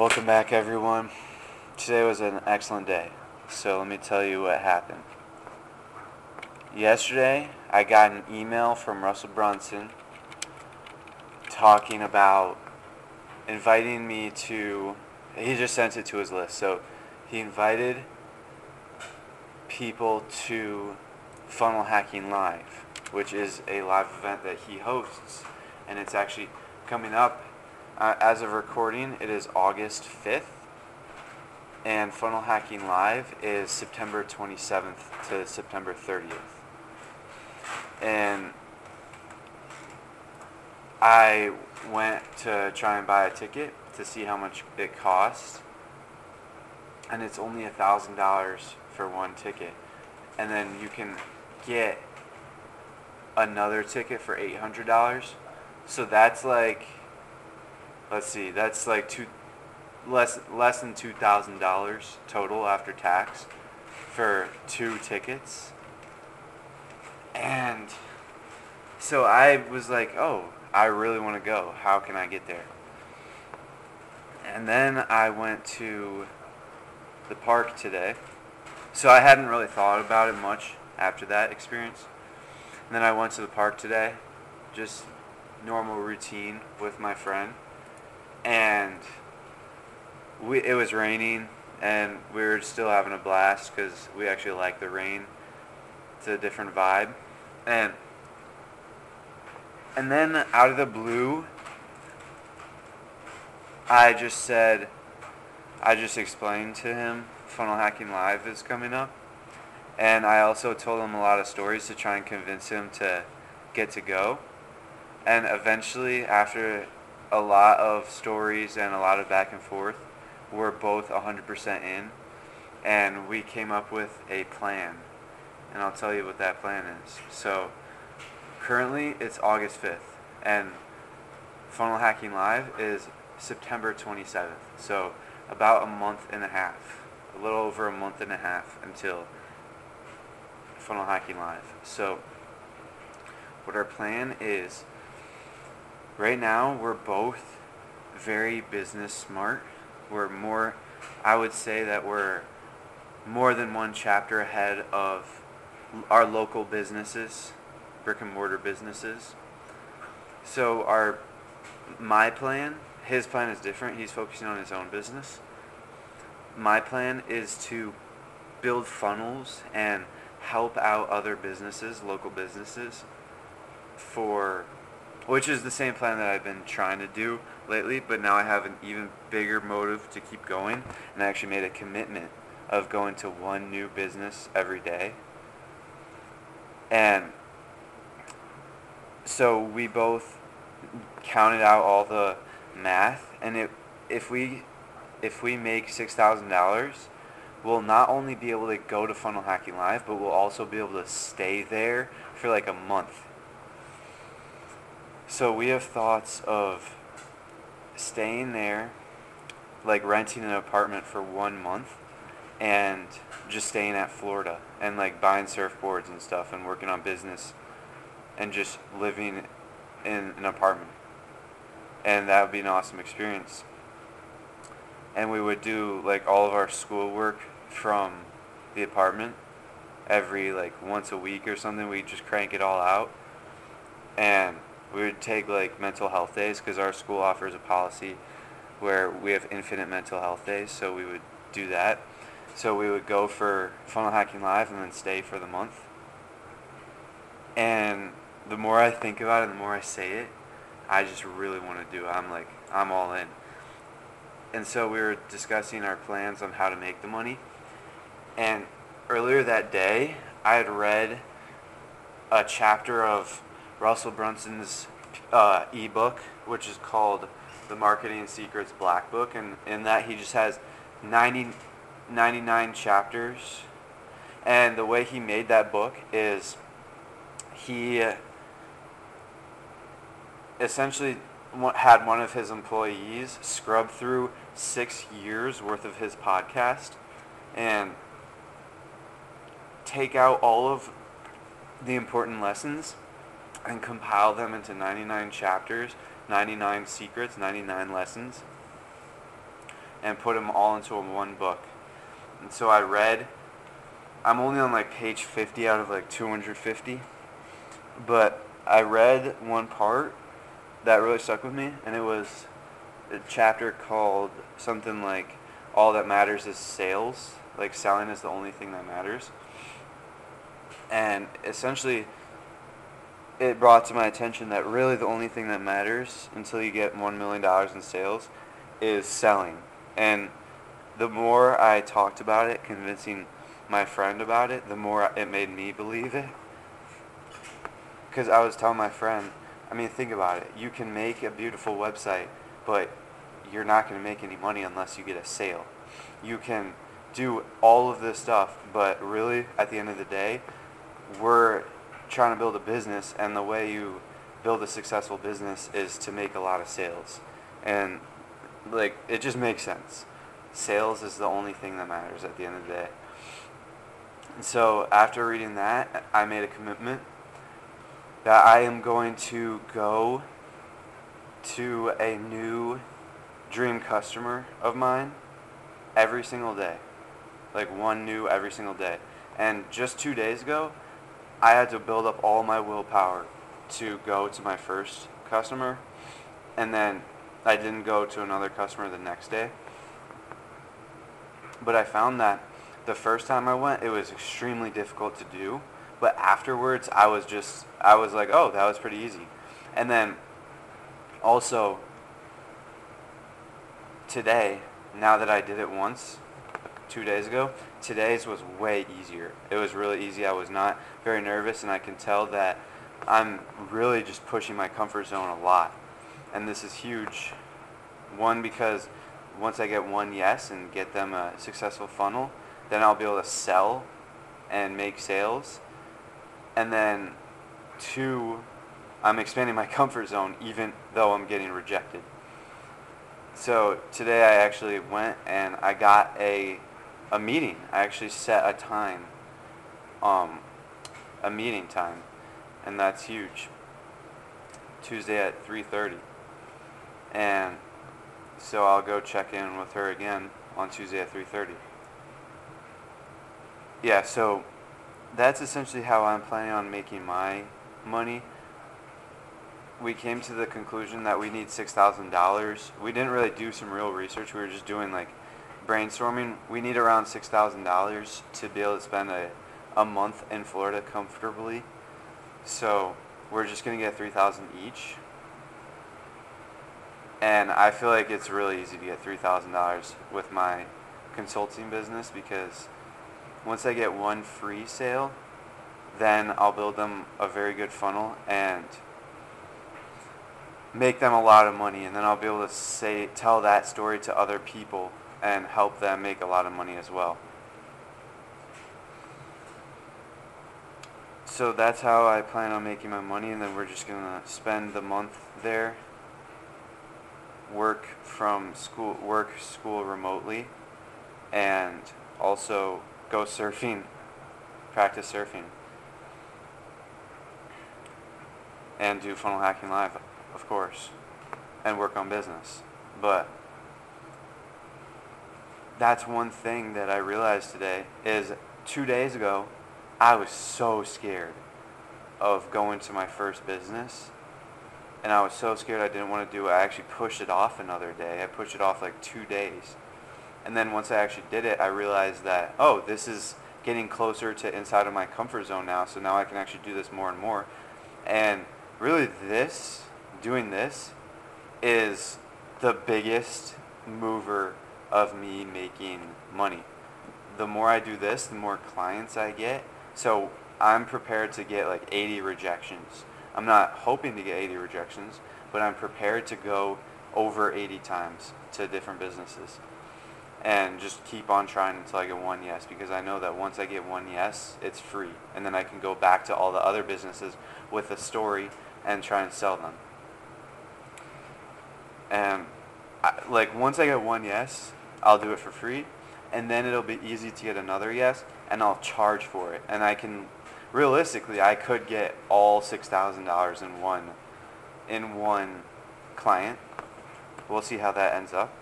Welcome back, everyone. Today was an excellent day, so let me tell you what happened. Yesterday, I got an email from Russell Brunson talking about inviting me to, he just sent it to his list. So he invited people to Funnel Hacking Live, which is a live event that he hosts. And it's actually coming up uh, as of recording, it is August 5th. And Funnel Hacking Live is September 27th to September 30th. And I went to try and buy a ticket to see how much it cost. And it's only a thousand dollars for one ticket. And then you can get another ticket for eight hundred dollars. So that's like let's see, that's like two less less than two thousand dollars total after tax for two tickets. And so I was like, oh, I really want to go. How can I get there? And then I went to the park today. So I hadn't really thought about it much after that experience. And then I went to the park today, just normal routine with my friend. And we, it was raining and we were still having a blast because we actually like the rain. It's a different vibe. And and then out of the blue, I just said, I just explained to him Funnel Hacking Live is coming up. And I also told him a lot of stories to try and convince him to get to go. And eventually, after a lot of stories and a lot of back and forth, we're both 100% in. And we came up with a plan. And I'll tell you what that plan is. So, currently it's August 5th. And Funnel Hacking Live is September 27th. So, about a month and a half. A little over a month and a half until Funnel Hacking Live. So, what our plan is right now, we're both very business smart. We're more, I would say that we're more than one chapter ahead of our local businesses, brick and mortar businesses. So our, my plan, his plan is different. He's focusing on his own business. My plan is to build funnels and help out other businesses, local businesses, for which is the same plan that I've been trying to do lately, but now I have an even bigger motive to keep going, and I actually made a commitment of going to one new business every day. And so we both counted out all the math, and it, if we if we make six thousand dollars, we'll not only be able to go to Funnel Hacking Live, but we'll also be able to stay there for like a month. So we have thoughts of staying there, like renting an apartment for one month, and just staying at Florida and like buying surfboards and stuff and working on business and just living in an apartment. And that would be an awesome experience. And we would do like all of our schoolwork from the apartment every like once a week or something. We'd just crank it all out. And we would take like mental health days because our school offers a policy where we have infinite mental health days. So we would do that. So we would go for Funnel Hacking Live and then stay for the month. And the more I think about it, the more I say it, I just really want to do it. I'm like, I'm all in. And so we were discussing our plans on how to make the money. And earlier that day, I had read a chapter of Russell Brunson's uh, ebook, which is called The Marketing Secrets Black Book. And in that, he just has 90, 99 chapters. And the way he made that book is he essentially had one of his employees scrub through six years worth of his podcast and take out all of the important lessons and compile them into 99 chapters, 99 secrets, 99 lessons, and put them all into one book. And so I read, I'm only on like page 50 out of like 250, but I read one part that really stuck with me, and it was a chapter called something like All That Matters is Sales, like selling is the only thing that matters. And essentially, it brought to my attention that really the only thing that matters until you get $1 million in sales is selling. And the more I talked about it, convincing my friend about it, the more it made me believe it. Because I was telling my friend, I mean, think about it. You can make a beautiful website, but you're not going to make any money unless you get a sale. You can do all of this stuff, but really, at the end of the day, we're trying to build a business, and the way you build a successful business is to make a lot of sales. And like it just makes sense. Sales is the only thing that matters at the end of the day. And so after reading that, I made a commitment that I am going to go to a new dream customer of mine every single day. Like one new every single day. And just two days ago, I had to build up all my willpower to go to my first customer, and then I didn't go to another customer the next day. But I found that the first time I went, it was extremely difficult to do. But afterwards, I was just, I was like, oh, that was pretty easy. And then also, today, now that I did it once, two days ago, today's was way easier. It was really easy. I was not very nervous, and I can tell that I'm really just pushing my comfort zone a lot. And this is huge. One, because once I get one yes and get them a successful funnel, then I'll be able to sell and make sales. And then two, I'm expanding my comfort zone even though I'm getting rejected. So today I actually went and I got a a meeting. I actually set a time, um, a meeting time, and that's huge. Tuesday at 3:30, and so I'll go check in with her again on Tuesday at 3:30. Yeah, so that's essentially how I'm planning on making my money. We came to the conclusion that we need $6,000. We didn't really do some real research. We were just doing like brainstorming, we need around $6,000 to be able to spend a, a month in Florida comfortably. So we're just going to get 3000 each. And I feel like it's really easy to get $3,000 with my consulting business because once I get one free sale, then I'll build them a very good funnel and make them a lot of money and then I'll be able to say tell that story to other people and help them make a lot of money as well. So that's how I plan on making my money and then we're just going to spend the month there. Work from school work school remotely and also go surfing practice surfing. And do funnel hacking live of course and work on business. But that's one thing that I realized today is two days ago, I was so scared of going to my first business. And I was so scared I didn't want to do it. I actually pushed it off another day. I pushed it off like two days. And then once I actually did it, I realized that, oh, this is getting closer to inside of my comfort zone now. So now I can actually do this more and more. And really this, doing this, is the biggest mover of me making money. The more I do this, the more clients I get. So I'm prepared to get like 80 rejections. I'm not hoping to get 80 rejections, but I'm prepared to go over 80 times to different businesses. and just keep on trying until I get one yes because I know that once I get one yes, it's free. And then I can go back to all the other businesses with a story and try and sell them. And I, like once I get one yes, I'll do it for free and then it'll be easy to get another yes and I'll charge for it. And I can realistically I could get all $6,000 in one in one client. We'll see how that ends up.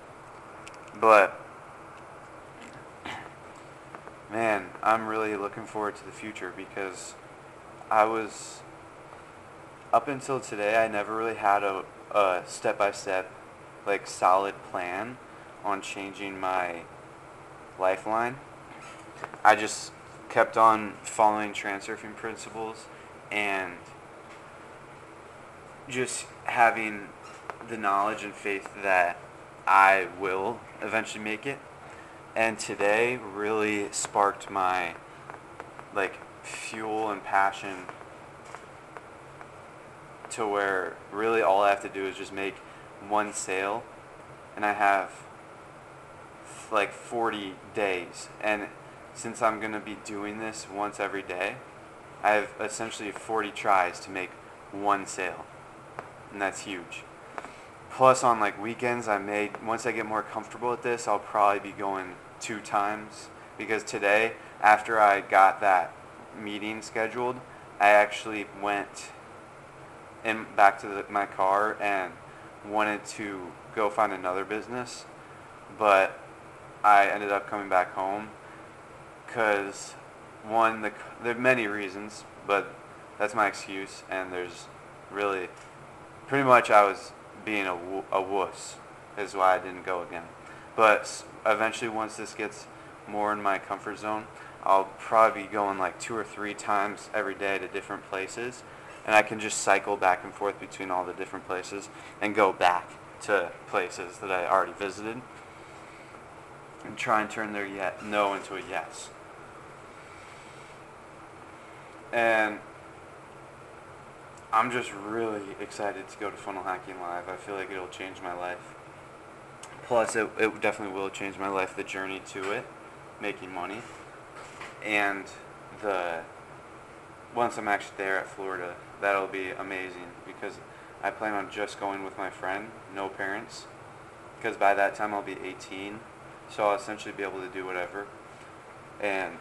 But man, I'm really looking forward to the future because I was up until today I never really had a, a step-by-step like solid plan on changing my lifeline. I just kept on following transurfing principles and just having the knowledge and faith that I will eventually make it. And today really sparked my like fuel and passion to where really all I have to do is just make one sale and I have like 40 days. And since I'm going to be doing this once every day, I have essentially 40 tries to make one sale. And that's huge. Plus on like weekends, I may, once I get more comfortable with this, I'll probably be going two times. Because today, after I got that meeting scheduled, I actually went in back to the, my car and wanted to go find another business. But I ended up coming back home because one, the, there are many reasons, but that's my excuse, and there's really, pretty much I was being a, a wuss is why I didn't go again. But eventually once this gets more in my comfort zone, I'll probably be going like two or three times every day to different places, and I can just cycle back and forth between all the different places and go back to places that I already visited and try and turn their yet no into a yes. And I'm just really excited to go to Funnel Hacking Live. I feel like it'll change my life. Plus, it, it definitely will change my life, the journey to it, making money. And the once I'm actually there at Florida, that'll be amazing because I plan on just going with my friend, no parents, because by that time I'll be 18 so I'll essentially be able to do whatever. And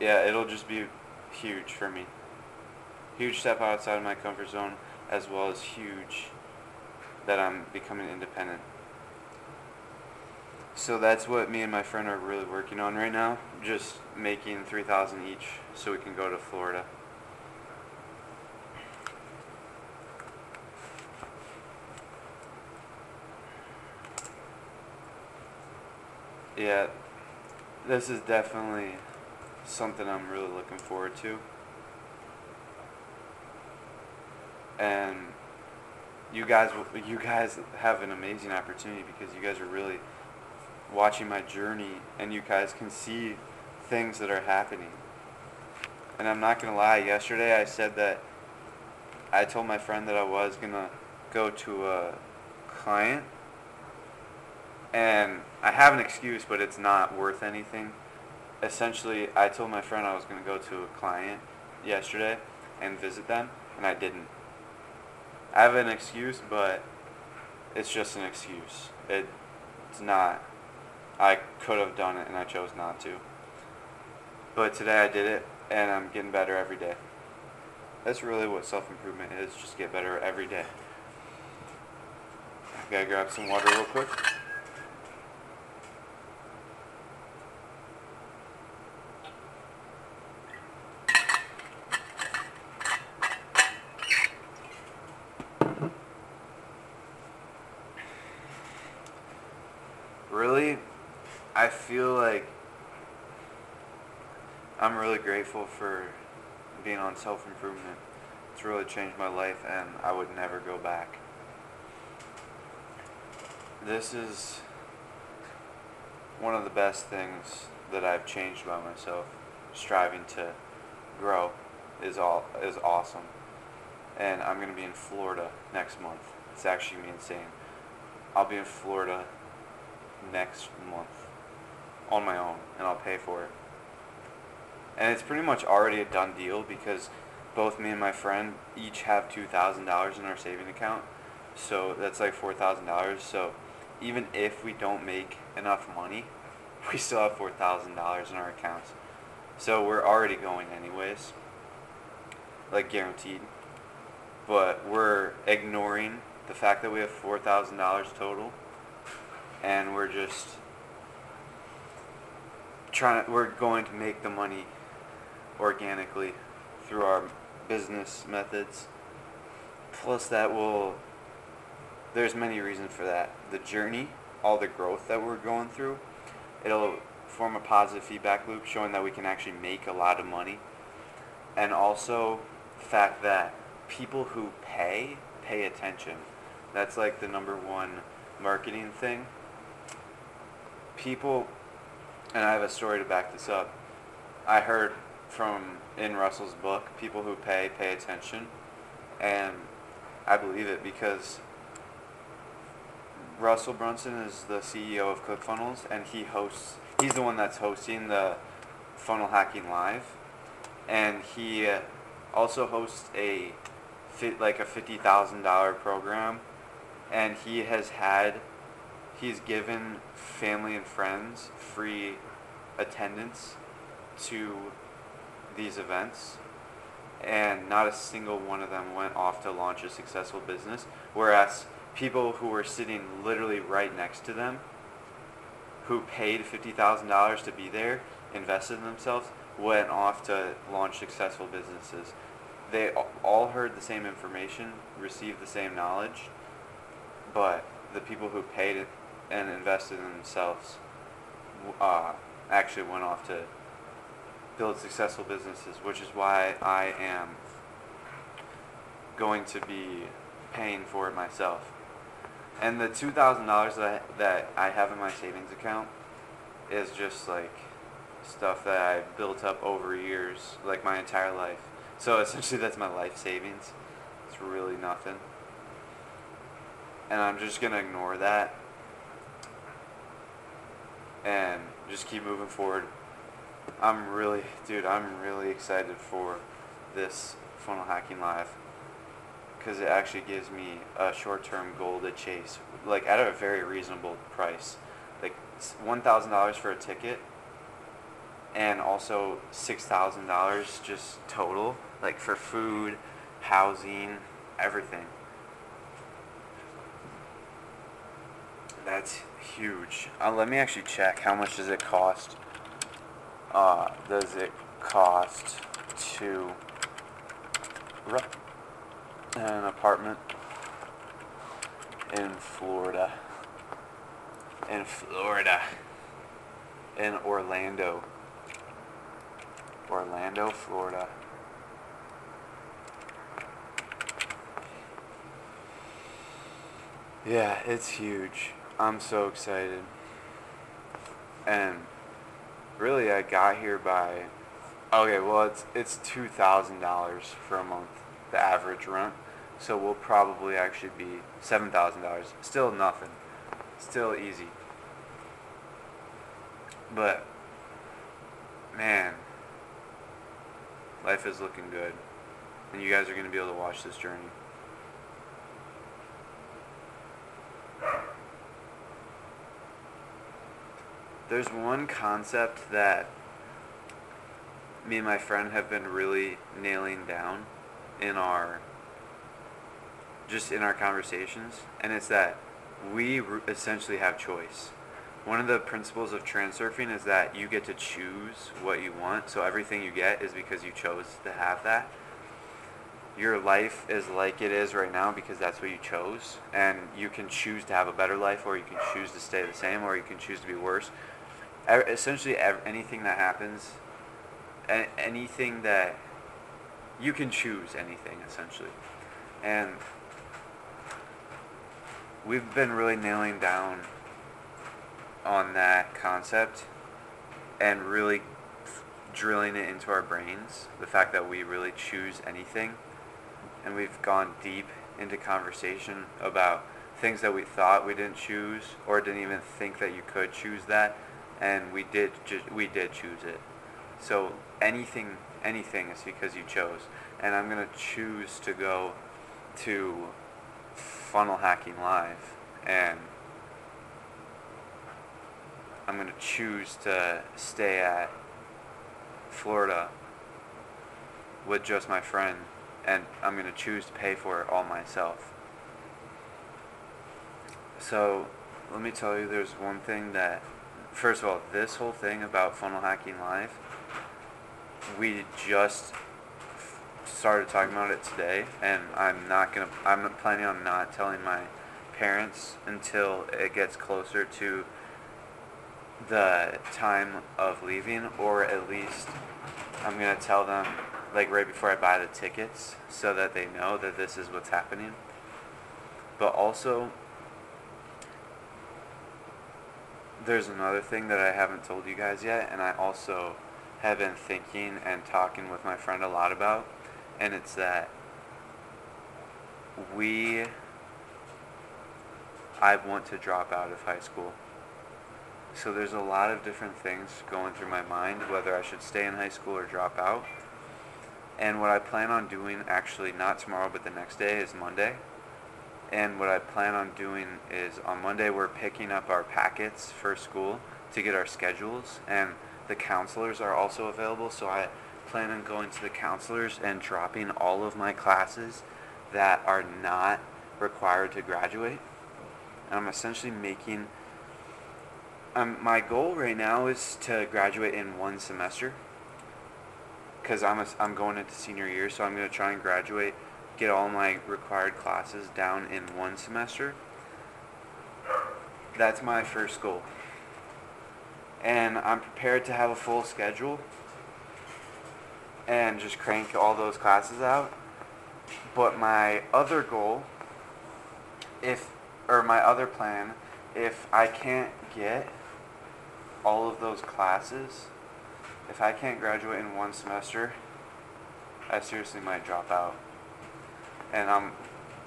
yeah, it'll just be huge for me. Huge step outside of my comfort zone, as well as huge that I'm becoming independent. So that's what me and my friend are really working on right now. Just making 3000 each so we can go to Florida. Yeah, this is definitely something I'm really looking forward to. And you guys, you guys have an amazing opportunity because you guys are really watching my journey, and you guys can see things that are happening. And I'm not gonna lie. Yesterday, I said that I told my friend that I was gonna go to a client and I have an excuse, but it's not worth anything. Essentially, I told my friend I was going to go to a client yesterday and visit them, and I didn't. I have an excuse, but it's just an excuse. It, it's not. I could have done it, and I chose not to. But today I did it, and I'm getting better every day. That's really what self-improvement is, just get better every day. I gotta grab some water real quick. really, I feel like I'm really grateful for being on self improvement. It's really changed my life, and I would never go back. This is one of the best things that I've changed about myself. Striving to grow is all is awesome, and I'm gonna be in Florida next month. It's actually me insane. I'll be in Florida next month on my own, and I'll pay for it. And it's pretty much already a done deal because both me and my friend each have two thousand dollars in our saving account, so that's like four thousand dollars. So even if we don't make enough money, we still have four thousand dollars in our accounts. So we're already going anyways, like guaranteed. But we're ignoring the fact that we have four thousand dollars total, and we're just trying to, we're going to make the money organically through our business methods. Plus that will there's many reasons for that. The journey, all the growth that we're going through, it'll form a positive feedback loop showing that we can actually make a lot of money. And also the fact that people who pay pay attention. That's like the number one marketing thing. People and I have a story to back this up. I heard from in Russell's book, people who pay pay attention, and I believe it because Russell Brunson is the CEO of ClickFunnels, and he hosts. He's the one that's hosting the Funnel Hacking Live, and he uh, also hosts a fit like a fifty thousand dollar program, and he has had. He's given family and friends free attendance to these events and not a single one of them went off to launch a successful business whereas people who were sitting literally right next to them who paid $50,000 to be there invested in themselves went off to launch successful businesses. They all heard the same information received the same knowledge but the people who paid and invested in themselves uh, actually went off to build successful businesses, which is why I am going to be paying for it myself. And the two thousand dollars that I, that I have in my savings account is just like stuff that I built up over years, like my entire life. So essentially, that's my life savings. It's really nothing, and I'm just gonna ignore that and just keep moving forward. I'm really, dude, I'm really excited for this funnel hacking live because it actually gives me a short-term goal to chase, like at a very reasonable price, like one thousand dollars for a ticket, and also six thousand dollars just total, like for food, housing, everything. That's huge. Uh, let me actually check. How much does it cost? Uh, does it cost to rent an apartment in Florida? In Florida. In Orlando. Orlando, Florida. Yeah, it's huge. I'm so excited. And really I got here by okay, well it's it's two thousand dollars for a month, the average rent. So we'll probably actually be seven thousand dollars. Still nothing. Still easy. But man, life is looking good. And you guys are gonna be able to watch this journey. There's one concept that me and my friend have been really nailing down in our just in our conversations and it's that we essentially have choice. One of the principles of transurfing is that you get to choose what you want. So everything you get is because you chose to have that. Your life is like it is right now because that's what you chose. And you can choose to have a better life or you can choose to stay the same or you can choose to be worse essentially anything that happens, anything that you can choose anything essentially, and we've been really nailing down on that concept and really drilling it into our brains the fact that we really choose anything. And we've gone deep into conversation about things that we thought we didn't choose or didn't even think that you could choose that, and we did we did choose it. So anything anything is because you chose, and I'm gonna choose to go to Funnel Hacking Live, and I'm gonna choose to stay at Florida with just my friend, and I'm gonna choose to pay for it all myself. So, let me tell you, there's one thing that, first of all, this whole thing about funnel hacking live, we just started talking about it today, and I'm not gonna, I'm planning on not telling my parents until it gets closer to the time of leaving, or at least I'm gonna tell them like right before I buy the tickets so that they know that this is what's happening. But also, there's another thing that I haven't told you guys yet, and I also have been thinking and talking with my friend a lot about, and it's that we, I want to drop out of high school. So there's a lot of different things going through my mind, whether I should stay in high school or drop out. And what I plan on doing, actually not tomorrow, but the next day, is Monday. And what I plan on doing is on Monday we're picking up our packets for school to get our schedules, and the counselors are also available. So I plan on going to the counselors and dropping all of my classes that are not required to graduate. And I'm essentially making um, my goal right now is to graduate in one semester because I'm, I'm going into senior year, so I'm going to try and graduate, get all my required classes down in one semester. That's my first goal. And I'm prepared to have a full schedule and just crank all those classes out. But my other goal, if, or my other plan, if I can't get all of those classes, if I can't graduate in one semester, I seriously might drop out. And I'm,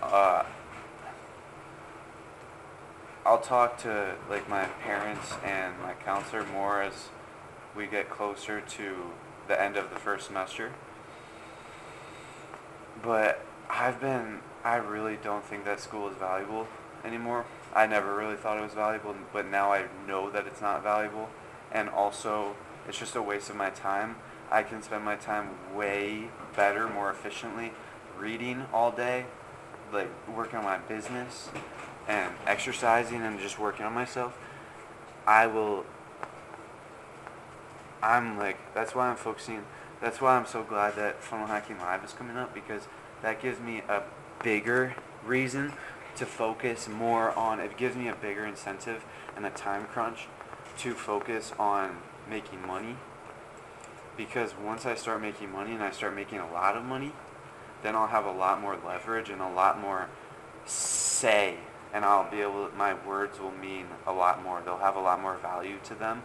uh, I'll talk to like my parents and my counselor more as we get closer to the end of the first semester. But I've been, I really don't think that school is valuable anymore. I never really thought it was valuable, but now I know that it's not valuable. And also, it's just a waste of my time. I can spend my time way better, more efficiently, reading all day, like working on my business and exercising and just working on myself. I will, I'm like, that's why I'm focusing, that's why I'm so glad that Funnel Hacking Live is coming up because that gives me a bigger reason to focus more on, it gives me a bigger incentive and a time crunch to focus on making money. Because once I start making money and I start making a lot of money, then I'll have a lot more leverage and a lot more say. And I'll be able, my words will mean a lot more. They'll have a lot more value to them.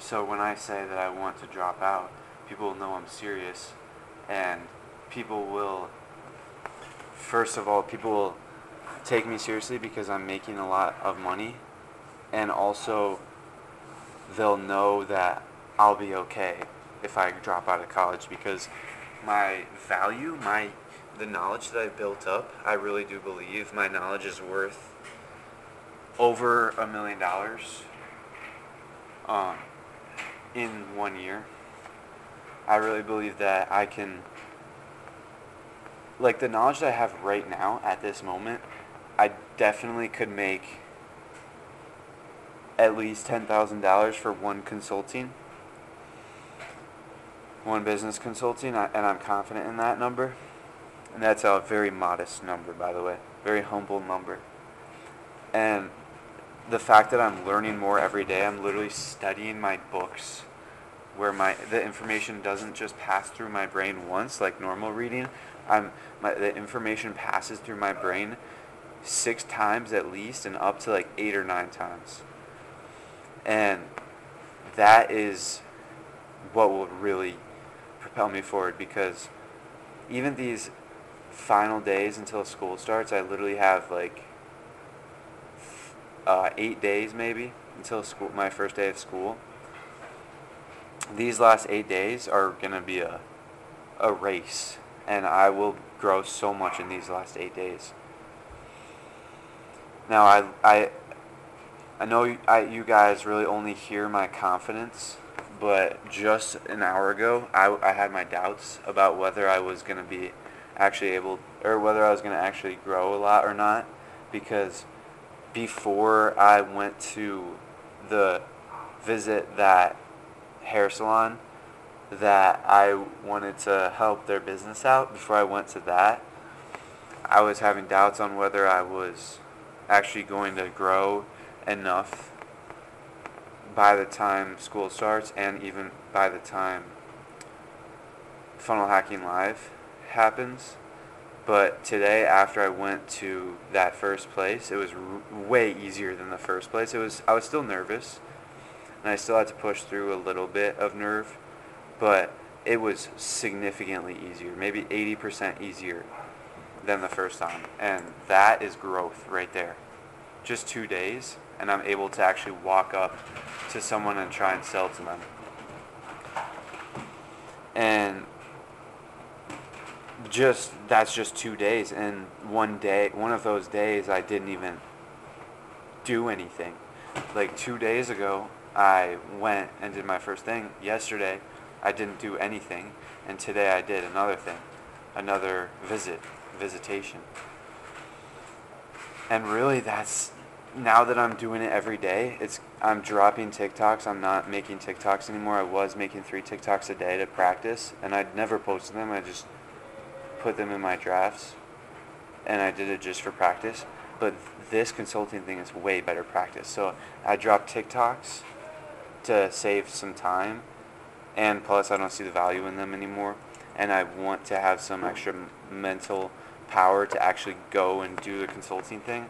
So when I say that I want to drop out, people will know I'm serious and people will first of all, people will take me seriously because I'm making a lot of money, and also they'll know that I'll be okay if I drop out of college because my value, my the knowledge that I've built up, I really do believe my knowledge is worth over a million dollars um, in one year. I really believe that I can like the knowledge that I have right now at this moment, I definitely could make at least ten thousand dollars for one consulting, one business consulting, and I'm confident in that number. And that's a very modest number, by the way, very humble number. And the fact that I'm learning more every day, I'm literally studying my books where my the information doesn't just pass through my brain once like normal reading. I'm my, the information passes through my brain six times at least and up to like eight or nine times. And that is what will really propel me forward because even these final days until school starts, I literally have like uh, eight days maybe until school, my first day of school. These last eight days are gonna be a a race, and I will grow so much in these last eight days. Now I I I know I, you guys really only hear my confidence, but just an hour ago, I, I had my doubts about whether I was going to be actually able, or whether I was going to actually grow a lot or not, because before I went to the visit that hair salon that I wanted to help their business out, before I went to that, I was having doubts on whether I was actually going to grow enough by the time school starts and even by the time funnel hacking live happens. But today after i went to that first place it was way easier than the first place. It was i was still nervous and i still had to push through a little bit of nerve but it was significantly easier maybe 80% easier than the first time. And that is growth right there. Just two days and I'm able to actually walk up to someone and try and sell to them. And just that's just two days and one day one of those days I didn't even do anything. Like two days ago I went and did my first thing. Yesterday I didn't do anything and today I did another thing. Another visit, visitation. And really that's now that I'm doing it every day, it's I'm dropping TikToks. I'm not making TikToks anymore. I was making three TikToks a day to practice, and I'd never posted them. I just put them in my drafts, and I did it just for practice. But this consulting thing is way better practice. So I drop TikToks to save some time, and plus I don't see the value in them anymore. And I want to have some extra mental power to actually go and do the consulting thing.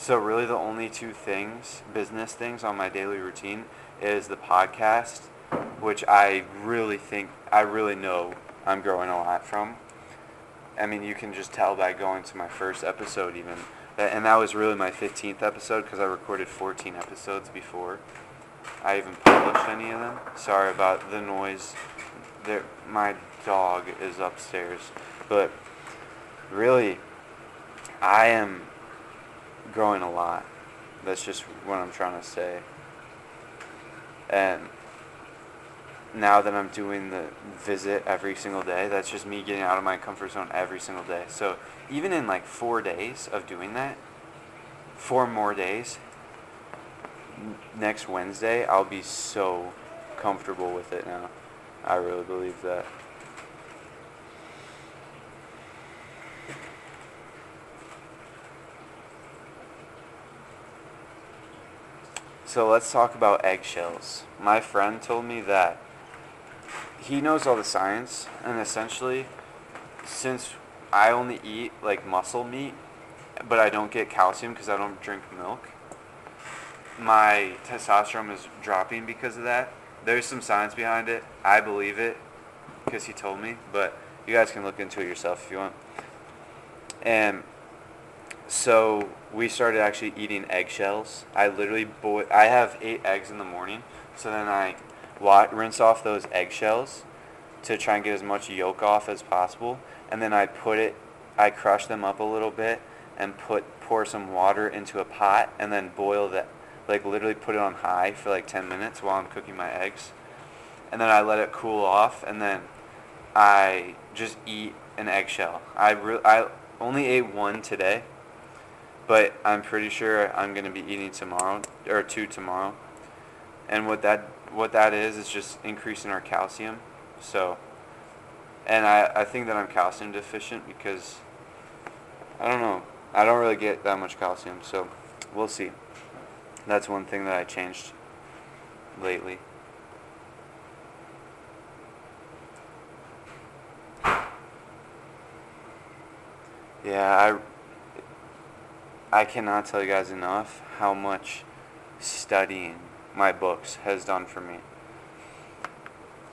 So really the only two things, business things on my daily routine is the podcast, which I really think, I really know I'm growing a lot from. I mean, you can just tell by going to my first episode even. And that was really my 15th episode because I recorded 14 episodes before I even published any of them. Sorry about the noise. There, my dog is upstairs. But really, I am growing a lot. That's just what I'm trying to say. And now that I'm doing the visit every single day, that's just me getting out of my comfort zone every single day. So even in like four days of doing that, four more days, next Wednesday, I'll be so comfortable with it now. I really believe that. So let's talk about eggshells. My friend told me that he knows all the science, and essentially, since I only eat like muscle meat, but I don't get calcium because I don't drink milk, my testosterone is dropping because of that. There's some science behind it. I believe it because he told me, but you guys can look into it yourself if you want. And so we started actually eating eggshells. I literally boil. I have eight eggs in the morning, so then I rinse off those eggshells to try and get as much yolk off as possible, and then I put it. I crush them up a little bit and put pour some water into a pot and then boil that. Like literally put it on high for like 10 minutes while I'm cooking my eggs, and then I let it cool off, and then I just eat an eggshell. I re- I only ate one today but I'm pretty sure I'm going to be eating tomorrow or two tomorrow. And what that what that is is just increasing our calcium. So, and I I think that I'm calcium deficient because I don't know. I don't really get that much calcium, so we'll see. That's one thing that I changed lately. Yeah, I I cannot tell you guys enough how much studying my books has done for me.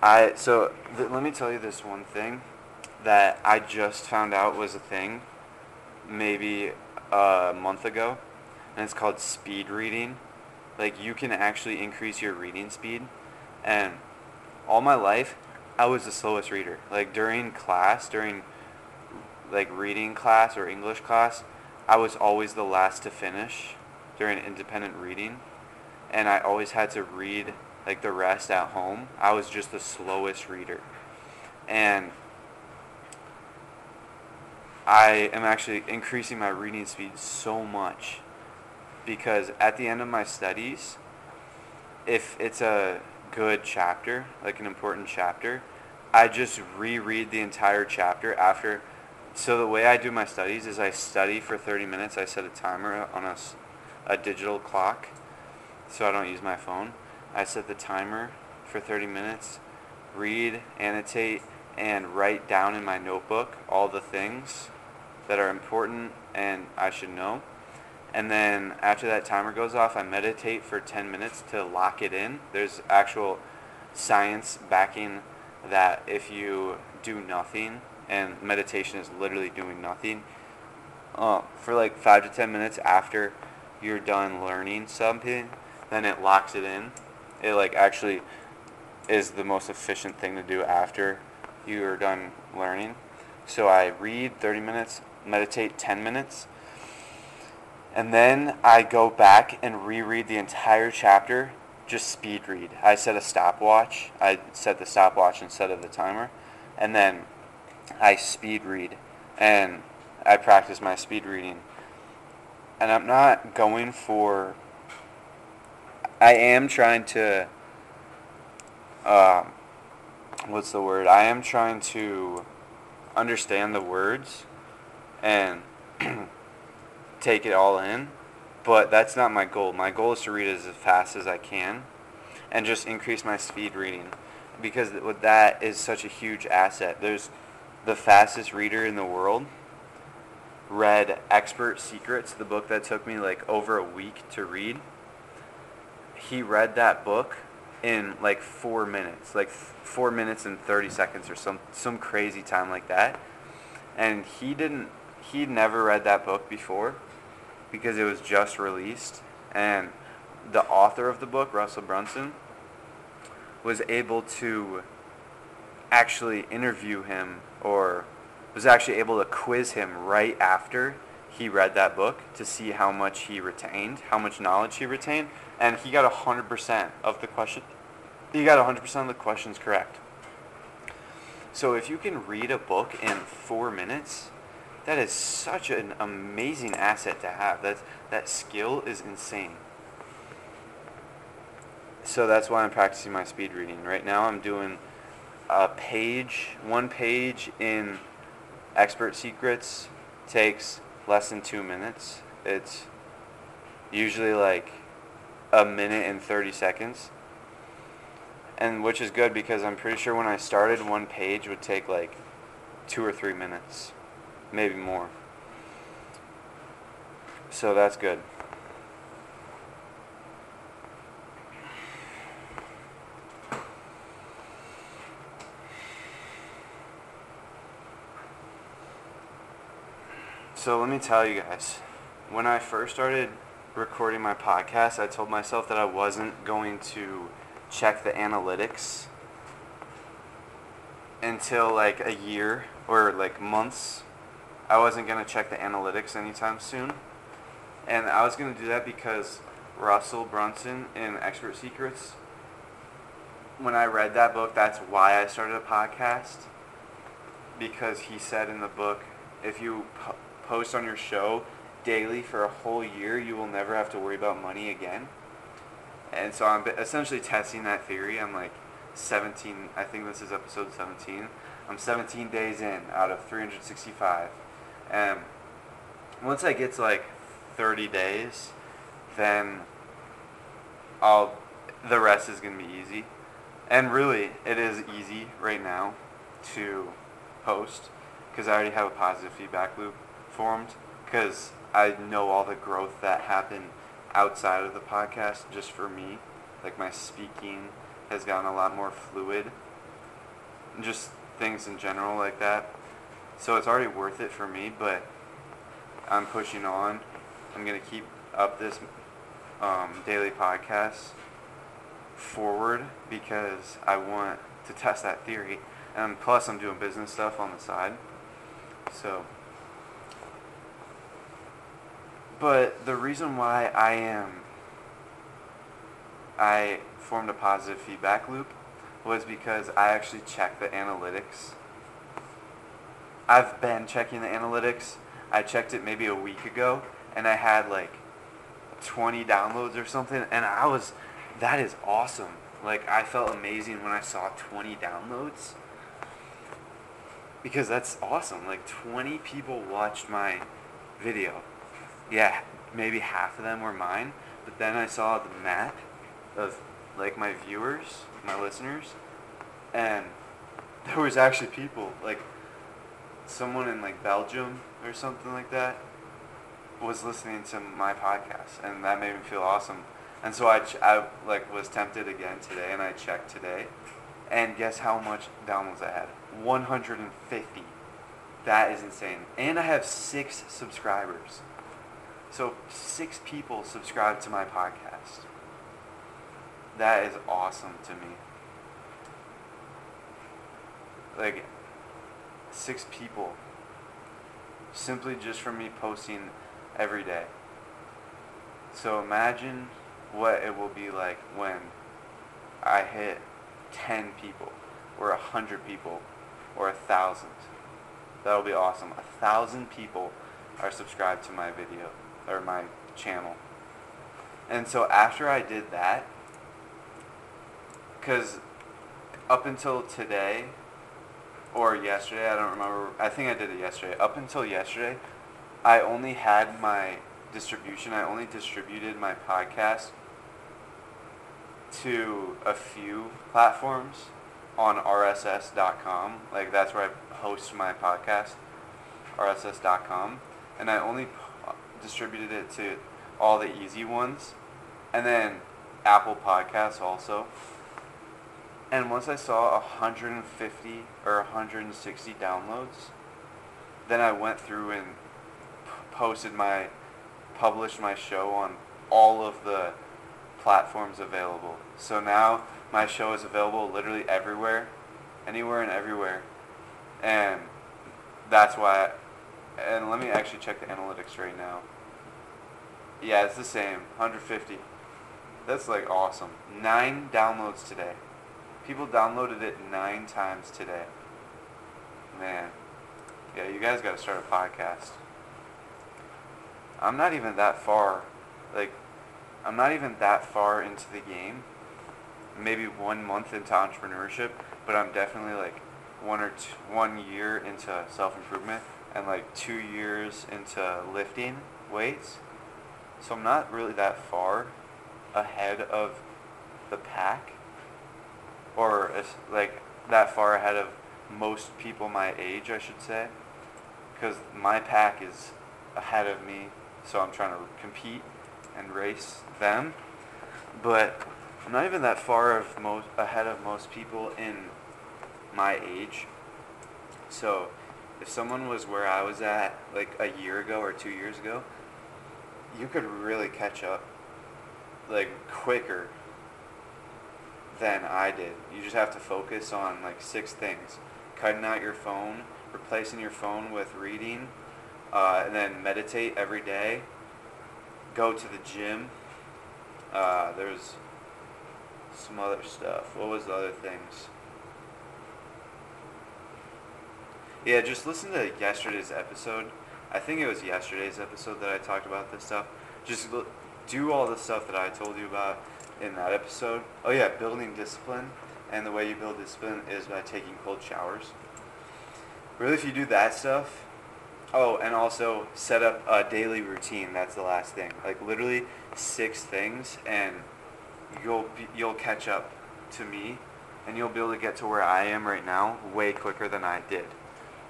I so th- let me tell you this one thing that I just found out was a thing maybe a month ago, and it's called speed reading. Like you can actually increase your reading speed, and all my life I was the slowest reader. Like during class, during like reading class or English class, I was always the last to finish during independent reading, and I always had to read like the rest at home. I was just the slowest reader, and I am actually increasing my reading speed so much because at the end of my studies, if it's a good chapter, like an important chapter, I just reread the entire chapter after. So the way I do my studies is I study for 30 minutes. I set a timer on a, a digital clock so I don't use my phone. I set the timer for 30 minutes, read, annotate, and write down in my notebook all the things that are important and I should know. And then after that timer goes off, I meditate for 10 minutes to lock it in. There's actual science backing that if you do nothing, and meditation is literally doing nothing, uh, for like 5 to 10 minutes after you're done learning something, then it locks it in. It like actually is the most efficient thing to do after you're done learning. So I read 30 minutes, meditate 10 minutes, and then I go back and reread the entire chapter, just speed read. I set a stopwatch. I set the stopwatch instead of the timer, and then I speed read, and I practice my speed reading. And I'm not going for. I am trying to. Um, what's the word? I am trying to understand the words and take it all in. But that's not my goal. My goal is to read as fast as I can and just increase my speed reading because that is such a huge asset. There's the fastest reader in the world read Expert Secrets, the book that took me like over a week to read. He read that book in like 4 minutes, like 4 minutes and 30 seconds or some some crazy time like that. And he didn't he'd never read that book before because it was just released and the author of the book russell brunson was able to actually interview him or was actually able to quiz him right after he read that book to see how much he retained how much knowledge he retained and he got 100% of the question he got 100% of the questions correct so if you can read a book in four minutes that is such an amazing asset to have. That that skill is insane. So that's why I'm practicing my speed reading. Right now I'm doing a page, one page in Expert Secrets takes less than 2 minutes. It's usually like a minute and 30 seconds. And which is good because I'm pretty sure when I started one page would take like 2 or 3 minutes maybe more. So that's good. So let me tell you guys, when I first started recording my podcast, I told myself that I wasn't going to check the analytics until like a year or like months I wasn't going to check the analytics anytime soon. And I was going to do that because Russell Brunson in Expert Secrets, when I read that book, that's why I started a podcast. Because he said in the book, if you post on your show daily for a whole year, you will never have to worry about money again. And so I'm essentially testing that theory. I'm like 17, I think this is episode 17. I'm 17 days in out of 365 and once I get to like 30 days, then I'll the rest is gonna be easy. And really, it is easy right now to post because I already have a positive feedback loop formed because I know all the growth that happened outside of the podcast just for me. Like my speaking has gotten a lot more fluid. Just things in general like that. So it's already worth it for me, but I'm pushing on. I'm gonna keep up this um, daily podcast forward because I want to test that theory, and plus I'm doing business stuff on the side. So, but the reason why I am I formed a positive feedback loop was because I actually checked the analytics. I've been checking the analytics. I checked it maybe a week ago and I had like 20 downloads or something and I was that is awesome. Like I felt amazing when I saw 20 downloads. Because that's awesome. Like 20 people watched my video. Yeah, maybe half of them were mine, but then I saw the map of like my viewers, my listeners, and there was actually people like someone in like Belgium or something like that was listening to my podcast, and that made me feel awesome. And so I, ch- I like was tempted again today, and I checked today, and guess how much downloads I had? 150. That is insane. And I have six subscribers. So six people subscribe to my podcast. That is awesome to me. Like six people simply just from me posting every day. So imagine what it will be like when I hit 10 people or 100 people or a thousand. That'll be awesome. A thousand people are subscribed to my video or my channel. And so after I did that, because up until today or yesterday, I don't remember. I think I did it yesterday. Up until yesterday, I only had my distribution. I only distributed my podcast to a few platforms on RSS.com. Like that's where I host my podcast, RSS.com, and I only distributed it to all the easy ones, and then Apple Podcasts also. And once I saw 150 or 160 downloads, then I went through and posted my, published my show on all of the platforms available. So now my show is available literally everywhere, anywhere and everywhere. And that's why, and let me actually check the analytics right now. Yeah, it's the same, 150. That's like awesome. Nine downloads today. People downloaded it nine times today. Man. Yeah, you guys got to start a podcast. I'm not even that far. Like, I'm not even that far into the game. Maybe one month into entrepreneurship, but I'm definitely like one or two, one year into self improvement and like two years into lifting weights. So I'm not really that far ahead of the pack or like that far ahead of most people my age, I should say, because my pack is ahead of me, so I'm trying to compete and race them. But I'm not even that far of most ahead of most people in my age. So if someone was where I was at like a year ago or two years ago, you could really catch up like quicker than I did. You just have to focus on like six things: cutting out your phone, replacing your phone with reading, uh, and then meditate every day. Go to the gym. Uh, there's some other stuff. What was the other things? Yeah, just listen to yesterday's episode. I think it was yesterday's episode that I talked about this stuff. Just do all the stuff that I told you about in that episode. Oh yeah, building discipline. And the way you build discipline is by taking cold showers. Really, if you do that stuff, oh, and also set up a daily routine. That's the last thing. Like literally six things, and you'll be, you'll catch up to me, and you'll be able to get to where I am right now way quicker than I did.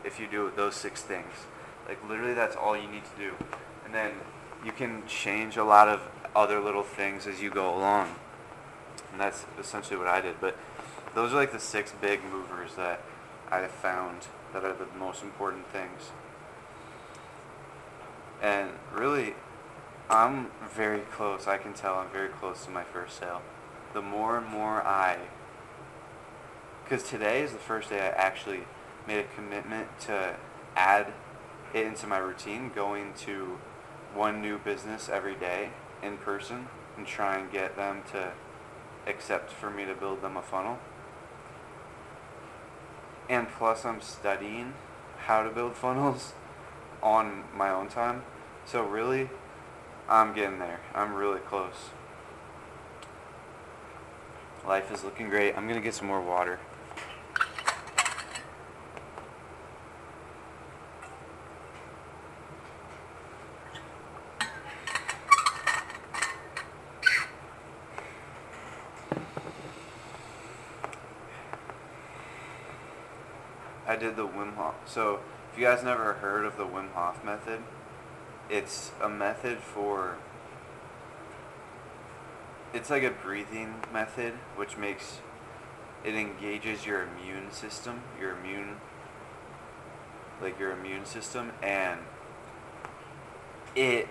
If you do those six things, like literally, that's all you need to do, and then you can change a lot of other little things as you go along. And that's essentially what I did. But those are like the six big movers that I have found that are the most important things. And really, I'm very close. I can tell I'm very close to my first sale. The more and more I, because today is the first day I actually made a commitment to add it into my routine, going to one new business every day in person and try and get them to accept for me to build them a funnel. And plus, I'm studying how to build funnels on my own time. So, really, I'm getting there. I'm really close. Life is looking great. I'm going to get some more water. Did the Wim Hof. So, if you guys never heard of the Wim Hof method, it's a method for it's like a breathing method which makes it engages your immune system, your immune like your immune system and it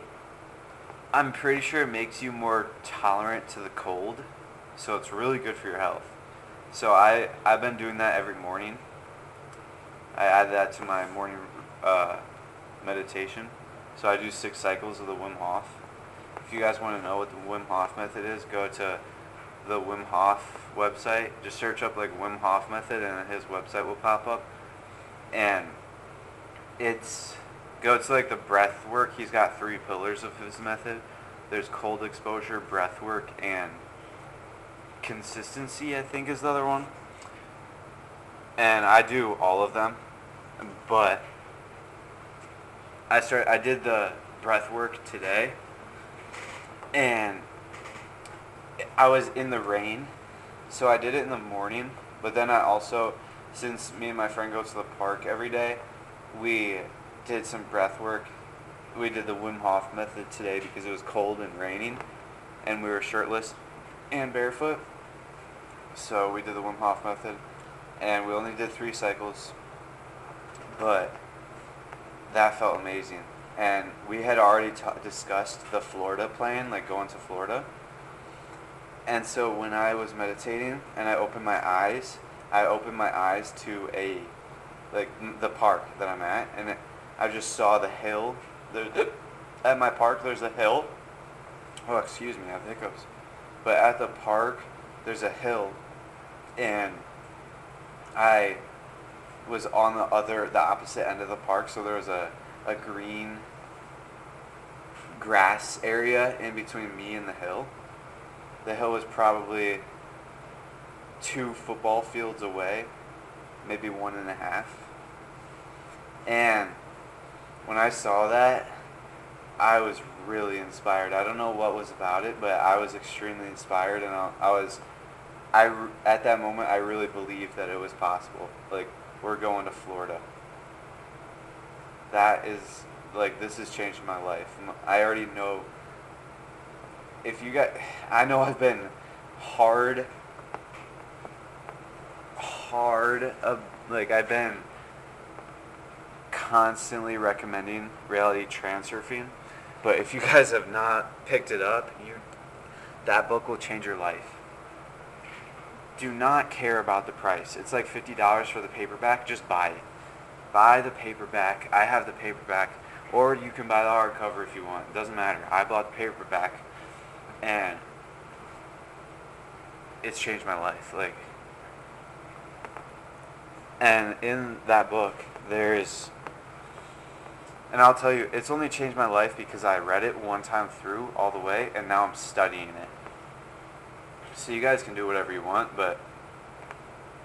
I'm pretty sure it makes you more tolerant to the cold. So it's really good for your health. So I I've been doing that every morning I add that to my morning uh, meditation. So I do six cycles of the Wim Hof. If you guys want to know what the Wim Hof method is, go to the Wim Hof website. Just search up like Wim Hof method and his website will pop up. And it's go to like the breath work. He's got three pillars of his method. There's cold exposure, breath work, and consistency, I think is the other one. And I do all of them but I start I did the breath work today and I was in the rain so I did it in the morning but then I also since me and my friend go to the park every day we did some breath work. We did the Wim Hof method today because it was cold and raining and we were shirtless and barefoot. So we did the Wim Hof method and we only did three cycles but that felt amazing. And we had already t- discussed the Florida plan, like going to Florida. And so when I was meditating and I opened my eyes, I opened my eyes to a, like the park that I'm at, and it, I just saw the hill. There, at my park, there's a hill. Oh, excuse me, I have hiccups. But at the park, there's a hill, and I was on the other, the opposite end of the park. So there was a, a green grass area in between me and the hill. The hill was probably two football fields away, maybe one and a half. And when I saw that, I was really inspired. I don't know what was about it, but I was extremely inspired, and I, I was, I at that moment I really believed that it was possible. Like we're going to Florida. That is like this has changed my life. I already know if you got I know I've been hard hard uh, like I've been constantly recommending reality transurfing. But if you guys have not picked it up, you that book will change your life do not care about the price. It's like $50 for the paperback. Just buy it. Buy the paperback. I have the paperback. Or you can buy the hardcover if you want. It doesn't matter. I bought the paperback. And it's changed my life. Like, and in that book, there is, and I'll tell you, it's only changed my life because I read it one time through all the way, and now I'm studying it. So you guys can do whatever you want, but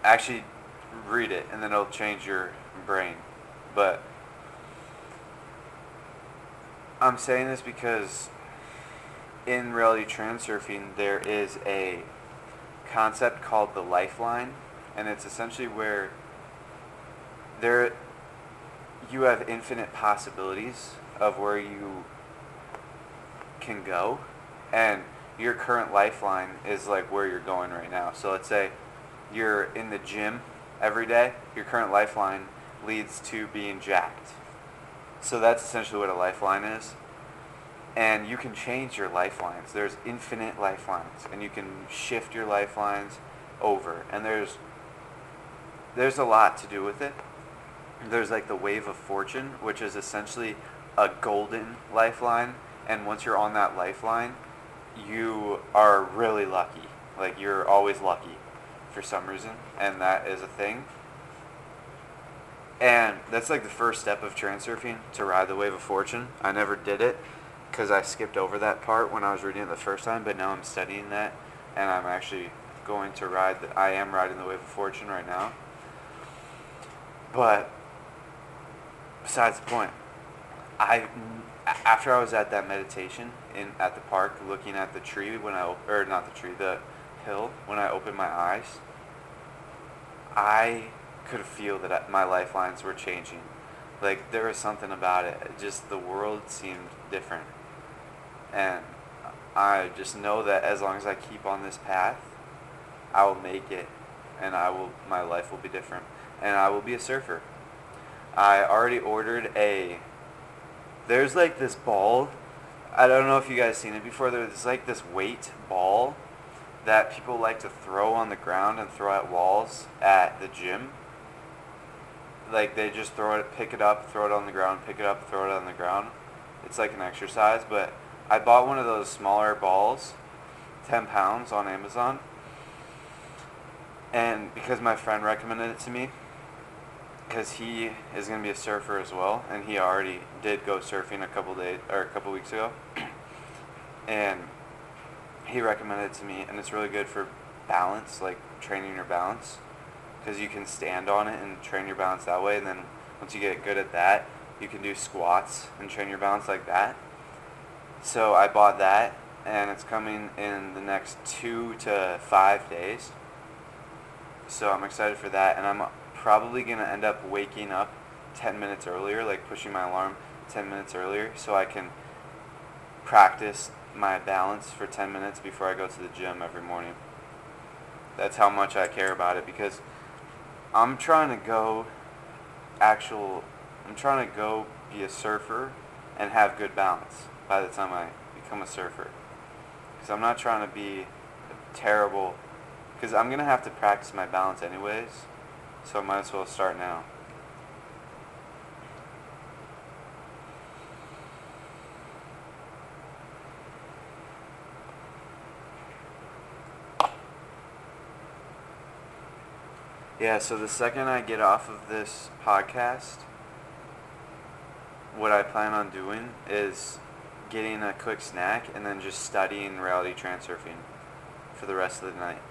actually read it and then it'll change your brain. But I'm saying this because in reality transurfing there is a concept called the lifeline and it's essentially where there you have infinite possibilities of where you can go and your current lifeline is like where you're going right now. So let's say you're in the gym every day. Your current lifeline leads to being jacked. So that's essentially what a lifeline is. And you can change your lifelines. There's infinite lifelines, and you can shift your lifelines over. And there's there's a lot to do with it. There's like the wave of fortune, which is essentially a golden lifeline. And once you're on that lifeline, you are really lucky. Like you're always lucky for some reason, and that is a thing. And that's like the first step of transurfing to ride the wave of fortune. I never did it because I skipped over that part when I was reading it the first time, but now I'm studying that and I'm actually going to ride the, I am riding the wave of fortune right now. But besides the point, I after I was at that meditation in at the park looking at the tree when I or not the tree, the hill when I opened my eyes, I could feel that uh, my lifelines were changing. Like there was something about it. Just the world seemed different. And I just know that as long as I keep on this path, I will make it and I will my life will be different and I will be a surfer. I already ordered a there's like this ball. I don't know if you guys seen it before. There's like this weight ball that people like to throw on the ground and throw at walls at the gym like they just throw it, pick it up, throw it on the ground, pick it up, throw it on the ground. It's like an exercise, but I bought one of those smaller balls, 10 pounds on Amazon. And because my friend recommended it to me, because he is going to be a surfer as well, and he already did go surfing a couple days or a couple weeks ago, and he recommended it to me, and it's really good for balance, like training your balance because you can stand on it and train your balance that way. And then once you get good at that, you can do squats and train your balance like that. So I bought that, and it's coming in the next two to five days. So I'm excited for that, and I'm probably gonna end up waking up 10 minutes earlier, like pushing my alarm 10 minutes earlier, so I can practice my balance for 10 minutes before I go to the gym every morning. That's how much I care about it because I'm trying to go actual I'm trying to go be a surfer and have good balance by the time I become a surfer. Cuz I'm not trying to be terrible cuz I'm going to have to practice my balance anyways. So I might as well start now. Yeah, so the second I get off of this podcast, what I plan on doing is getting a quick snack and then just studying reality transurfing for the rest of the night.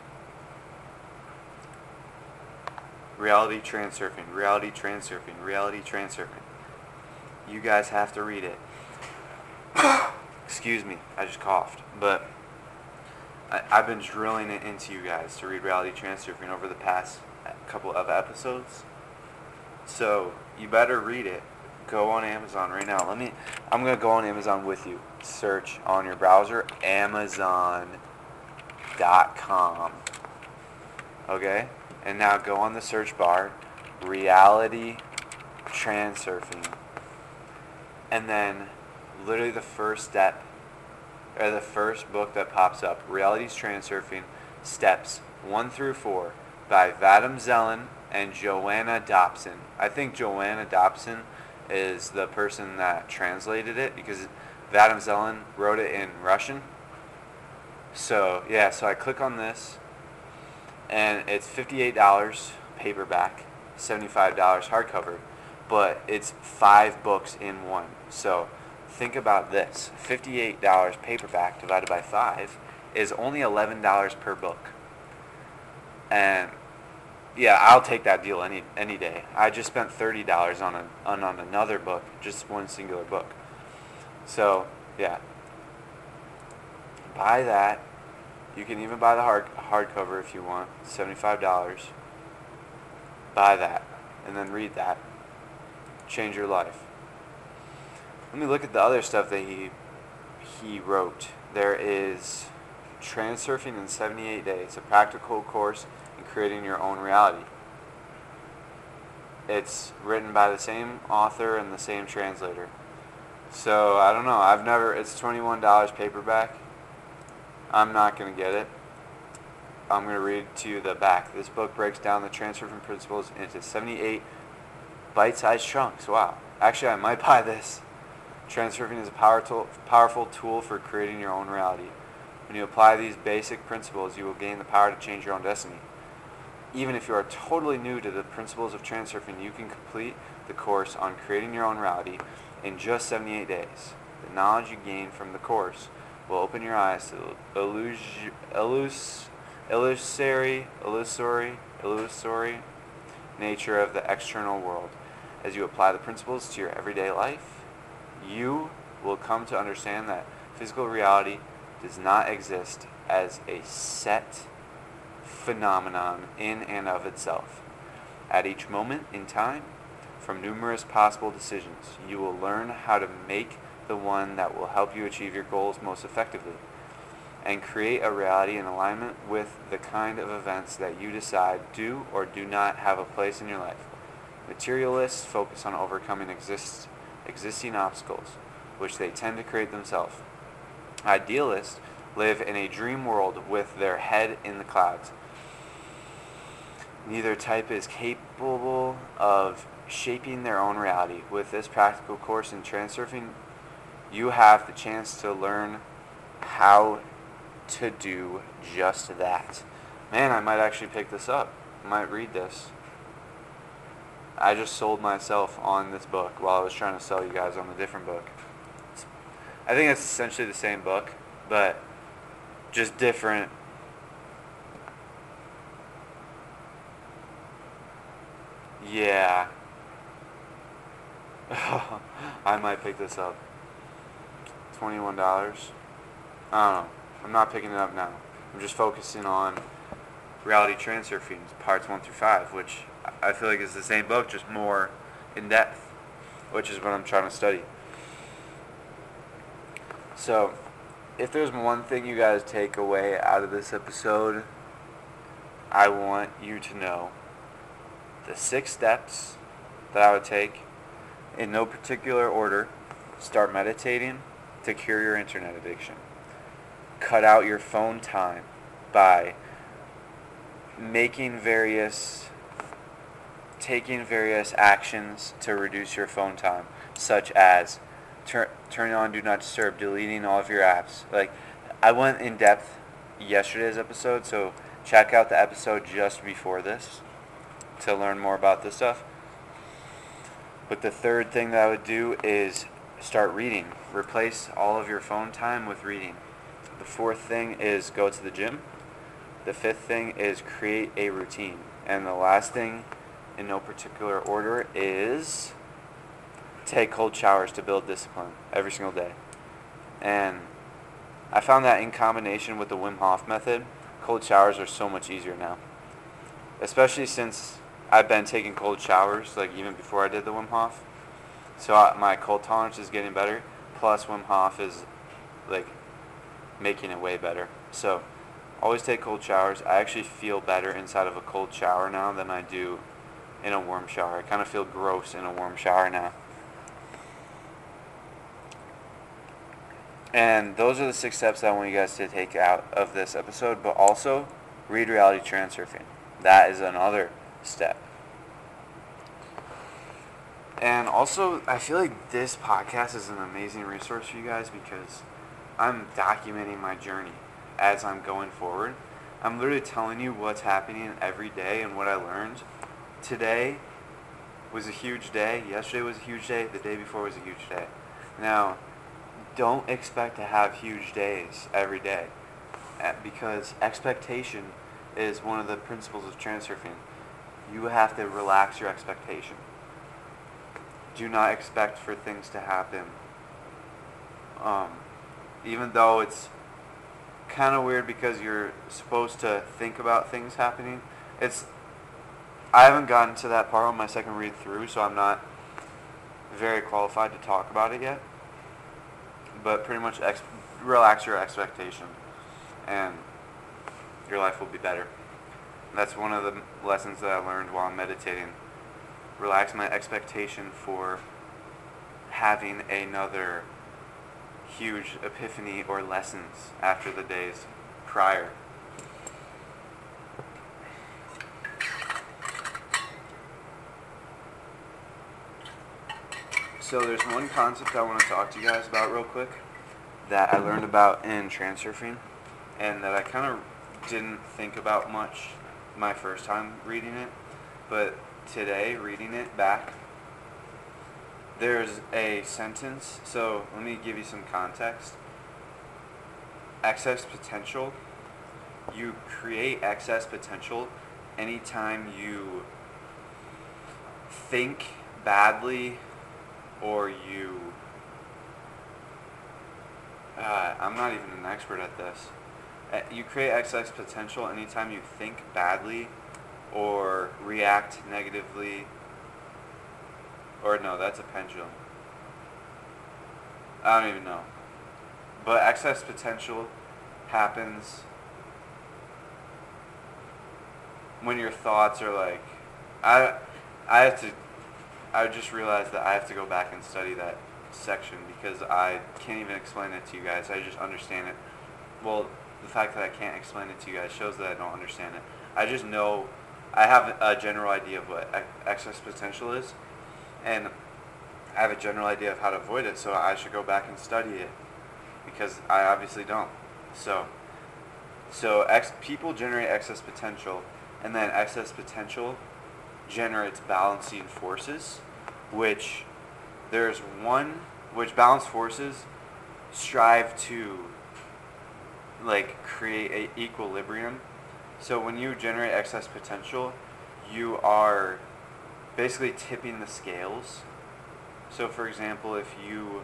Reality transurfing, reality transurfing, reality transurfing. You guys have to read it. Excuse me, I just coughed. But I, have been drilling it into you guys to read reality transurfing over the past uh, couple of episodes. So you better read it. Go on Amazon right now. Let me. I'm gonna go on Amazon with you. Search on your browser Amazon.com. Okay, and now go on the search bar, reality transurfing, and then literally the first step, or the first book that pops up, reality's transurfing, steps one through four by Vadim Zeland and Joanna Dobson. I think Joanna Dobson is the person that translated it because Vadim Zeland wrote it in Russian. So yeah, so I click on this and it's $58 paperback, $75 hardcover, but it's five books in one. So think about this. $58 paperback divided by five is only $11 per book. And yeah, I'll take that deal any any day. I just spent thirty dollars on a on, on another book, just one singular book. So yeah, buy that. You can even buy the hard hardcover if you want, seventy five dollars. Buy that, and then read that. Change your life. Let me look at the other stuff that he he wrote. There is Transurfing in 78 Days, a practical course in creating your own reality. it's written by the same author and the same translator. So I don't know. I've never. It's twenty one dollars paperback. I'm not gonna get it. I'm gonna read to you the back. This book breaks down the Transurfing principles into seventy eight bite-sized chunks. Wow. Actually, I might buy this. Transurfing is a powerful tool for creating your own reality. When you apply these basic principles, you will gain the power to change your own destiny. Even if you are totally new to the principles of transurfing, you can complete the course on creating your own reality in just 78 days. The knowledge you gain from the course will open your eyes to the illus- illus- illusory, illusory, illusory nature of the external world. As you apply the principles to your everyday life, you will come to understand that physical reality does not exist as a set phenomenon in and of itself. At each moment in time, from numerous possible decisions, you will learn how to make the one that will help you achieve your goals most effectively and create a reality in alignment with the kind of events that you decide do or do not have a place in your life. Materialists focus on overcoming exist, existing obstacles, which they tend to create themselves. Idealists live in a dream world with their head in the clouds. Neither type is capable of shaping their own reality. With this practical course in transurfing, you have the chance to learn how to do just that. Man, I might actually pick this up. I might read this. I just sold myself on this book while I was trying to sell you guys on a different book. I think it's essentially the same book, but just different. Yeah. I might pick this up. $21. I don't know. I'm not picking it up now. I'm just focusing on reality transurfing parts 1 through 5, which I feel like is the same book, just more in depth, which is what I'm trying to study. So, if there's one thing you guys take away out of this episode, I want you to know the six steps that I would take in no particular order. Start meditating to cure your internet addiction. Cut out your phone time by making various taking various actions to reduce your phone time, such as turn turning on do not disturb, deleting all of your apps. Like I went in depth yesterday's episode, so check out the episode just before this to learn more about this stuff. But the third thing that I would do is start reading. Replace all of your phone time with reading. The fourth thing is go to the gym. The fifth thing is create a routine. And the last thing, in no particular order, is take cold showers to build discipline every single day. And I found that in combination with the Wim Hof method, cold showers are so much easier now. Especially since I've been taking cold showers, like even before I did the Wim Hof. So I, my cold tolerance is getting better. Plus Wim Hof is like making it way better. So always take cold showers. I actually feel better inside of a cold shower now than I do in a warm shower. I kind of feel gross in a warm shower now. And those are the six steps I want you guys to take out of this episode, but also read Reality Transurfing. That is another step. And also, I feel like this podcast is an amazing resource for you guys because I'm documenting my journey as I'm going forward. I'm literally telling you what's happening every day and what I learned. Today was a huge day. Yesterday was a huge day. The day before was a huge day. Now, don't expect to have huge days every day uh, because expectation is one of the principles of transurfing. You have to relax your expectation. Do not expect for things to happen. Um, even though it's kind of weird because you're supposed to think about things happening. It's I haven't gotten to that part on my second read through, so I'm not very qualified to talk about it yet. But pretty much ex- relax your expectation, and your life will be better. That's one of the lessons that I learned while meditating. Relax my expectation for having another huge epiphany or lessons after the days prior. So there's one concept I want to talk to you guys about real quick that I learned about in transurfing and that I kind of didn't think about much my first time reading it, but today reading it back there's a sentence. So let me give you some context. Excess potential. You create excess potential anytime you think badly or you. Uh, I'm not even an expert at this. Uh, you create excess potential anytime you think badly or react negatively or no, that's a pendulum. I don't even know. But excess potential happens when your thoughts are like I I have to I just realized that I have to go back and study that section because I can't even explain it to you guys. I just understand it. Well, the fact that I can't explain it to you guys shows that I don't understand it. I just know I have a general idea of what excess potential is and I have a general idea of how to avoid it, so I should go back and study it because I obviously don't. So, so ex- people generate excess potential, and then excess potential generates balancing forces, which there's one which balance forces strive to like create a equilibrium. So when you generate excess potential, you are basically tipping the scales. So for example, if you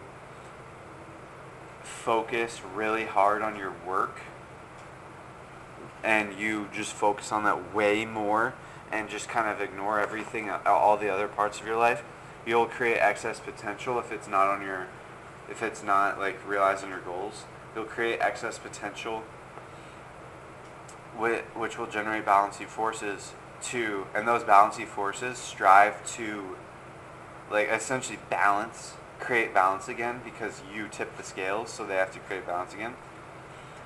focus really hard on your work and you just focus on that way more and just kind of ignore everything all the other parts of your life you'll create excess potential if it's not on your if it's not like realizing your goals you'll create excess potential which will generate balancing forces to, and those balancing forces strive to, like, essentially balance, create balance again because you tip the scales, so they have to create balance again.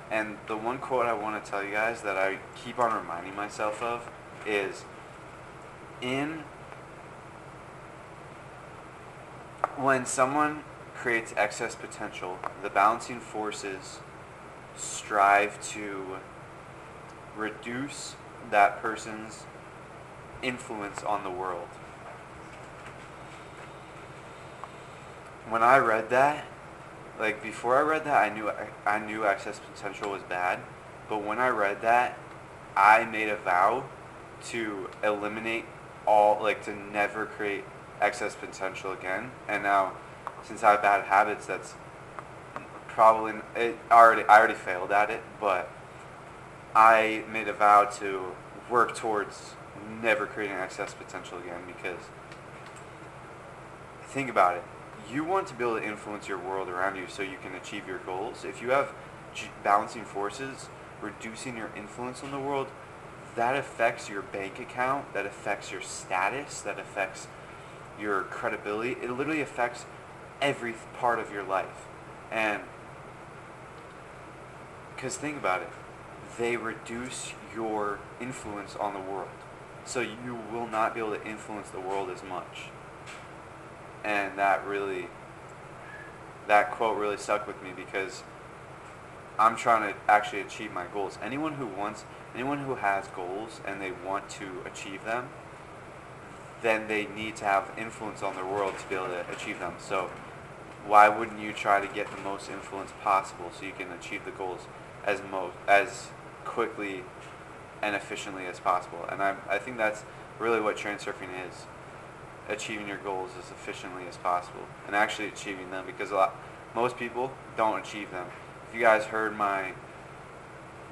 And the one quote I want to tell you guys that I keep on reminding myself of is in when someone creates excess potential, the balancing forces strive to reduce that person's influence on the world. When I read that, like before I read that, I knew I knew excess potential was bad, but when I read that, I made a vow to eliminate all like to never create excess potential again. And now, since I have bad habits, that's probably it already I already failed at it, but I made a vow to work towards never creating excess potential again because think about it. You want to be able to influence your world around you so you can achieve your goals. If you have balancing forces, reducing your influence on the world, that affects your bank account, that affects your status, that affects your credibility. It literally affects every part of your life. And because think about it, they reduce your influence on the world. So you will not be able to influence the world as much. And that really, that quote really stuck with me because I'm trying to actually achieve my goals. Anyone who wants, anyone who has goals and they want to achieve them, then they need to have influence on the world to be able to achieve them. So why wouldn't you try to get the most influence possible so you can achieve the goals as most as quickly and efficiently as possible. And I, I think that's really what transurfing is achieving your goals as efficiently as possible and actually achieving them because a lot most people don't achieve them. If you guys heard my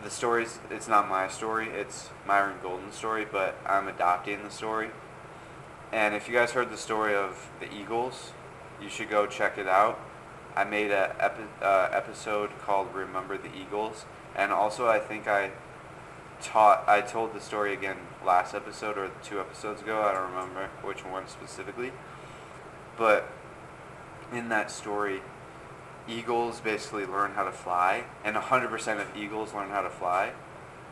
the stories it's not my story, it's Myron Golden's story, but I'm adopting the story. And if you guys heard the story of the Eagles, you should go check it out. I made an epi- uh, episode called Remember the Eagles, and also I think I taught. I told the story again last episode or two episodes ago. I don't remember which one specifically, but in that story, eagles basically learn how to fly, and 100% of eagles learn how to fly,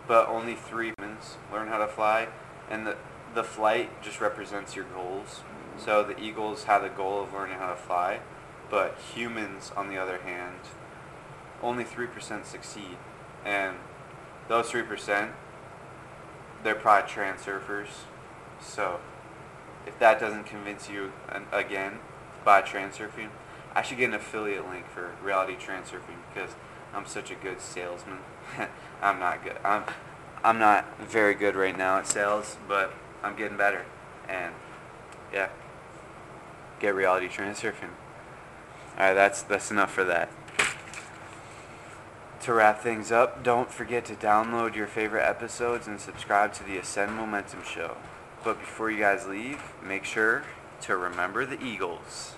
but only three humans learn how to fly, and the the flight just represents your goals. So the eagles have the goal of learning how to fly, but humans, on the other hand, only 3% succeed. And those 3%, they're probably transurfers. So if that doesn't convince you again by transurfing, I should get an affiliate link for reality transurfing because I'm such a good salesman. I'm not good. I'm I'm not very good right now at sales, but I'm getting better. And yeah, get reality transurfing. All right, that's that's enough for that. To wrap things up, don't forget to download your favorite episodes and subscribe to the Ascend Momentum Show. But before you guys leave, make sure to remember the Eagles.